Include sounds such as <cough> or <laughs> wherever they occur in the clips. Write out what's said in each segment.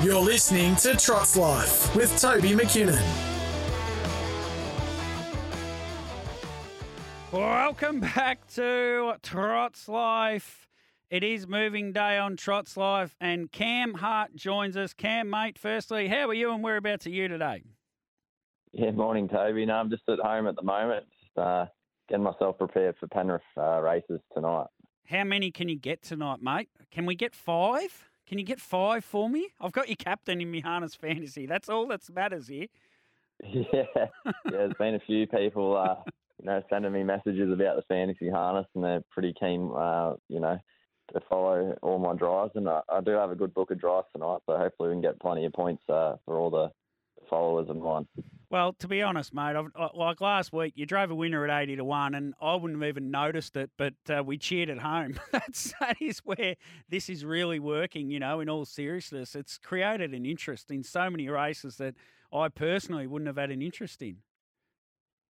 You're listening to Trots Life with Toby McKinnon. Welcome back to Trots Life. It is moving day on Trots Life, and Cam Hart joins us. Cam, mate, firstly, how are you and whereabouts are you today? Yeah, morning, Toby. No, I'm just at home at the moment, just uh, getting myself prepared for Penrith uh, races tonight. How many can you get tonight, mate? Can we get five? Can you get five for me? I've got your captain in my harness fantasy. That's all that matters here. <laughs> Yeah, yeah. There's been a few people, uh, you know, sending me messages about the fantasy harness, and they're pretty keen, uh, you know, to follow all my drives. And I, I, do have a good book of drives tonight, so hopefully we can get plenty of points uh, for all the followers of mine. Well, to be honest, mate, I've, like last week, you drove a winner at eighty to one, and I wouldn't have even noticed it, but uh, we cheered at home. <laughs> That's that is where this is really working. You know, in all seriousness, it's created an interest in so many races that I personally wouldn't have had an interest in.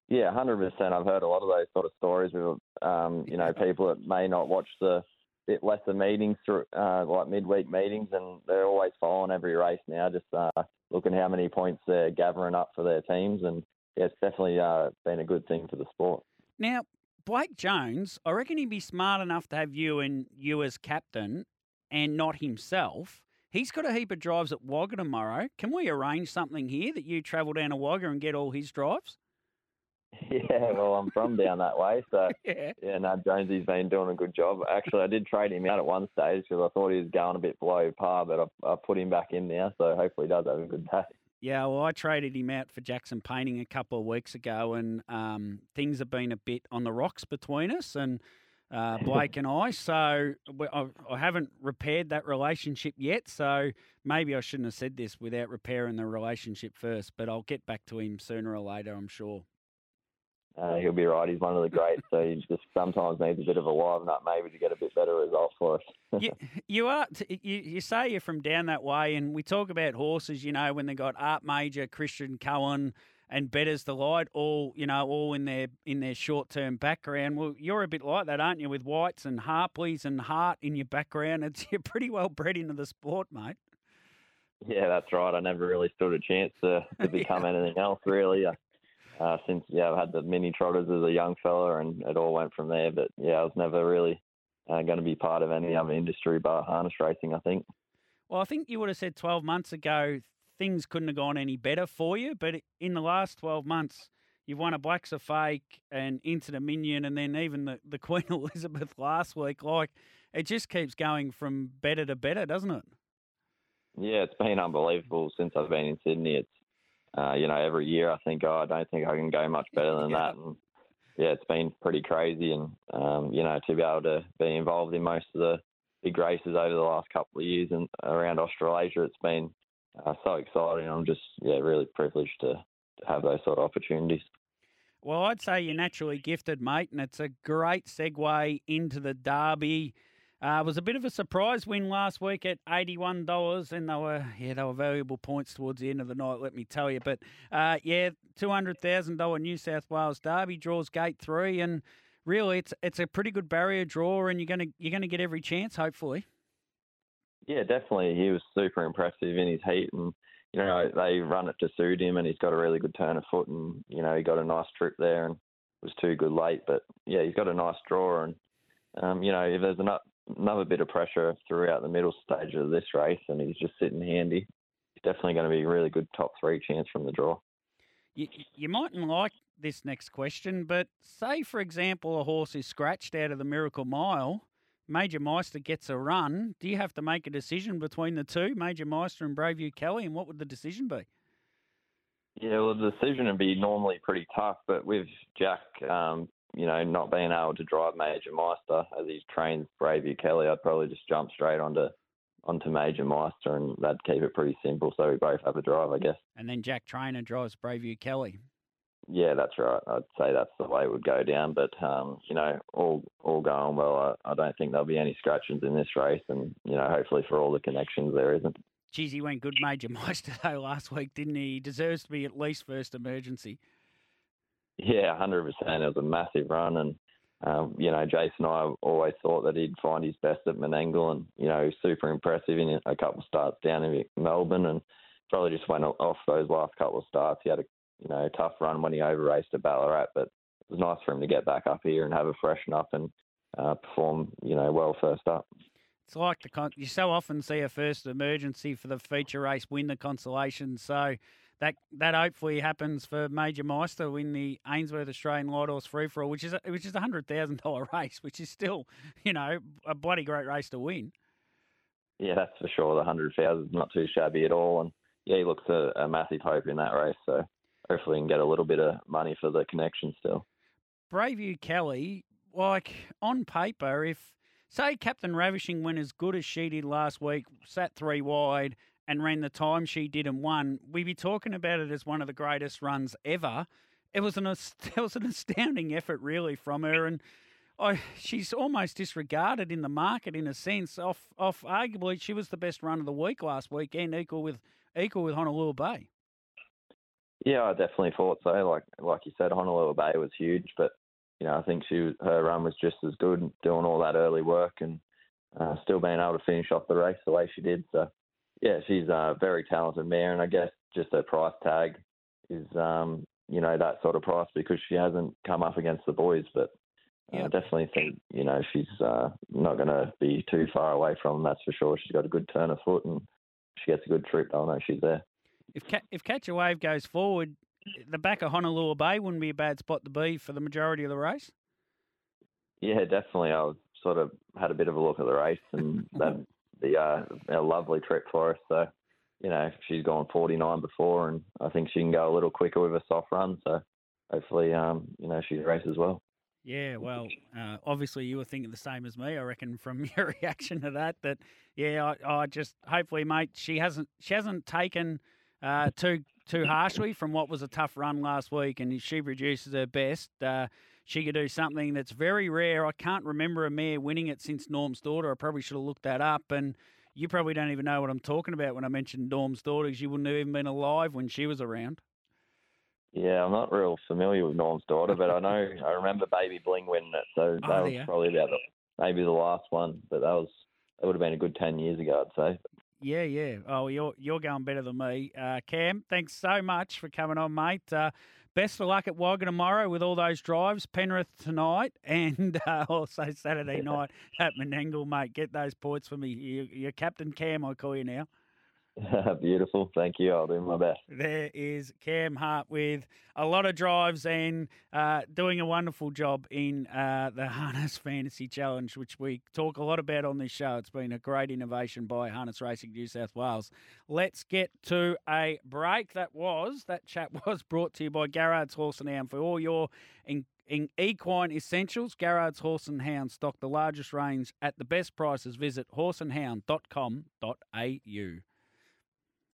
Yeah, hundred percent. I've heard a lot of those sort of stories with, um, you know, people that may not watch the bit lesser meetings through, uh, like midweek meetings, and they're always following every race now, just uh, looking how many points they're gathering up for their teams, and yeah, it's definitely uh, been a good thing for the sport. Now, Blake Jones, I reckon he'd be smart enough to have you and you as captain, and not himself. He's got a heap of drives at Wagga tomorrow. Can we arrange something here that you travel down to Wagga and get all his drives? Yeah, well, I'm from down that way, so <laughs> yeah. yeah. No, Jonesy's been doing a good job. Actually, I did trade him out at one stage because I thought he was going a bit below par, but I, I put him back in now, so hopefully he does have a good day. Yeah, well, I traded him out for Jackson Painting a couple of weeks ago, and um, things have been a bit on the rocks between us and uh, <laughs> Blake and I. So I, I haven't repaired that relationship yet. So maybe I shouldn't have said this without repairing the relationship first, but I'll get back to him sooner or later, I'm sure. Uh, he'll be right. He's one of the greats, so he just sometimes needs a bit of a liven nut, maybe to get a bit better result for us. <laughs> you, you are. You, you say you're from down that way, and we talk about horses. You know, when they got Art Major, Christian Cullen, and Bettor's Delight, all you know, all in their in their short term background. Well, you're a bit like that, aren't you? With Whites and Harpleys and Hart in your background, it's you're pretty well bred into the sport, mate. Yeah, that's right. I never really stood a chance to, to <laughs> become yeah. anything else, really uh, since yeah I've had the mini trotters as a young fella, and it all went from there. But yeah, I was never really uh, going to be part of any other industry but harness racing. I think. Well, I think you would have said 12 months ago things couldn't have gone any better for you, but in the last 12 months. You've won a Blacks a Fake and Inter Dominion, and then even the, the <laughs> Queen Elizabeth last week. Like, it just keeps going from better to better, doesn't it? Yeah, it's been unbelievable since I've been in Sydney. It's uh, you know, every year I think, oh, I don't think I can go much better than yeah. that. And yeah, it's been pretty crazy. And, um, you know, to be able to be involved in most of the big races over the last couple of years and around Australasia, it's been uh, so exciting. I'm just, yeah, really privileged to, to have those sort of opportunities. Well, I'd say you're naturally gifted, mate, and it's a great segue into the Derby. Uh, it was a bit of a surprise win last week at eighty-one dollars, and they were yeah they were valuable points towards the end of the night. Let me tell you, but uh, yeah, two hundred thousand dollar New South Wales Derby draws gate three, and really it's it's a pretty good barrier draw, and you're gonna you're gonna get every chance, hopefully. Yeah, definitely. He was super impressive in his heat, and you know they run it to suit him, and he's got a really good turn of foot, and you know he got a nice trip there, and was too good late, but yeah, he's got a nice draw, and um, you know if there's enough another bit of pressure throughout the middle stage of this race, and he's just sitting handy. He's definitely going to be a really good top three chance from the draw. You, you mightn't like this next question, but say, for example, a horse is scratched out of the Miracle Mile. Major Meister gets a run. Do you have to make a decision between the two, Major Meister and Braveview Kelly, and what would the decision be? Yeah, well, the decision would be normally pretty tough, but with Jack um, you know, not being able to drive Major Meister as he trains Braveview Kelly, I'd probably just jump straight onto onto Major Meister, and that'd keep it pretty simple. So we both have a drive, I guess. And then Jack Trainor drives Braveview Kelly. Yeah, that's right. I'd say that's the way it would go down. But um, you know, all all going well. I, I don't think there'll be any scratches in this race, and you know, hopefully for all the connections there isn't. Geez, he went good Major <laughs> Meister though last week, didn't he? He deserves to be at least first emergency. Yeah, hundred percent. It was a massive run, and um, you know, Jason and I always thought that he'd find his best at Menangle, and you know, super impressive in a couple of starts down in Melbourne, and probably just went off those last couple of starts. He had a you know tough run when he over raced at Ballarat, but it was nice for him to get back up here and have a freshen up and uh, perform you know well first up. It's like the con- you so often see a first emergency for the feature race win the consolation, so that that hopefully happens for Major Meister win the Ainsworth Australian Light Horse Free for All, which is a, which is a hundred thousand dollar <laughs> race, which is still you know a bloody great race to win. Yeah, that's for sure. The hundred thousand is not too shabby at all, and yeah, he looks a, a massive hope in that race. So hopefully, we can get a little bit of money for the connection still. Braveview Kelly, like on paper, if say Captain Ravishing went as good as she did last week, sat three wide and ran the time she did and won, we'd be talking about it as one of the greatest runs ever. It was an it <laughs> was an astounding effort, really, from her, and I, she's almost disregarded in the market in a sense. Off off arguably, she was the best run of the week last weekend, equal with equal with Honolulu Bay. Yeah, I definitely thought so. Like like you said, Honolulu Bay was huge, but you know I think she her run was just as good, doing all that early work and uh, still being able to finish off the race the way she did. So yeah, she's a very talented mare, and I guess just her price tag is, um, you know, that sort of price because she hasn't come up against the boys. But I yep. definitely think, you know, she's uh, not going to be too far away from them, that's for sure. She's got a good turn of foot, and she gets a good trip. I know she's there. If if Catch a Wave goes forward, the back of Honolulu Bay wouldn't be a bad spot to be for the majority of the race. Yeah, definitely. I was sort of had a bit of a look at the race, and <laughs> that be uh, a lovely trip for us. So, you know, she's gone 49 before, and I think she can go a little quicker with a soft run. So, hopefully, um, you know, she's race as well. Yeah, well, uh, obviously you were thinking the same as me. I reckon <laughs> from your reaction to that. That yeah, I, I just hopefully, mate, she hasn't she hasn't taken uh, too too harshly from what was a tough run last week, and she produces her best. Uh, she could do something that's very rare. I can't remember a mare winning it since Norm's daughter. I probably should have looked that up. And you probably don't even know what I'm talking about when I mentioned Norm's daughter because you wouldn't have even been alive when she was around. Yeah, I'm not real familiar with Norm's daughter, but I know I remember Baby Bling winning it. So <laughs> that oh, was yeah. probably about the, maybe the last one, but that was that would have been a good ten years ago, I'd say. Yeah, yeah. Oh, you're you're going better than me, uh, Cam. Thanks so much for coming on, mate. Uh, best of luck at Wagga tomorrow with all those drives. Penrith tonight <laughs> and uh, also Saturday night at Menangle, mate. Get those points for me. You, you're Captain Cam, I call you now. <laughs> Beautiful. Thank you. I'll do my best. There is Cam Hart with a lot of drives and uh, doing a wonderful job in uh, the <laughs> Harness Fantasy Challenge, which we talk a lot about on this show. It's been a great innovation by Harness Racing New South Wales. Let's get to a break. That was, that chat <laughs> was brought to you by Garrard's Horse and Hound for all your in, in equine essentials. Garrard's Horse and Hound stock the largest range at the best prices. Visit horseandhound.com.au.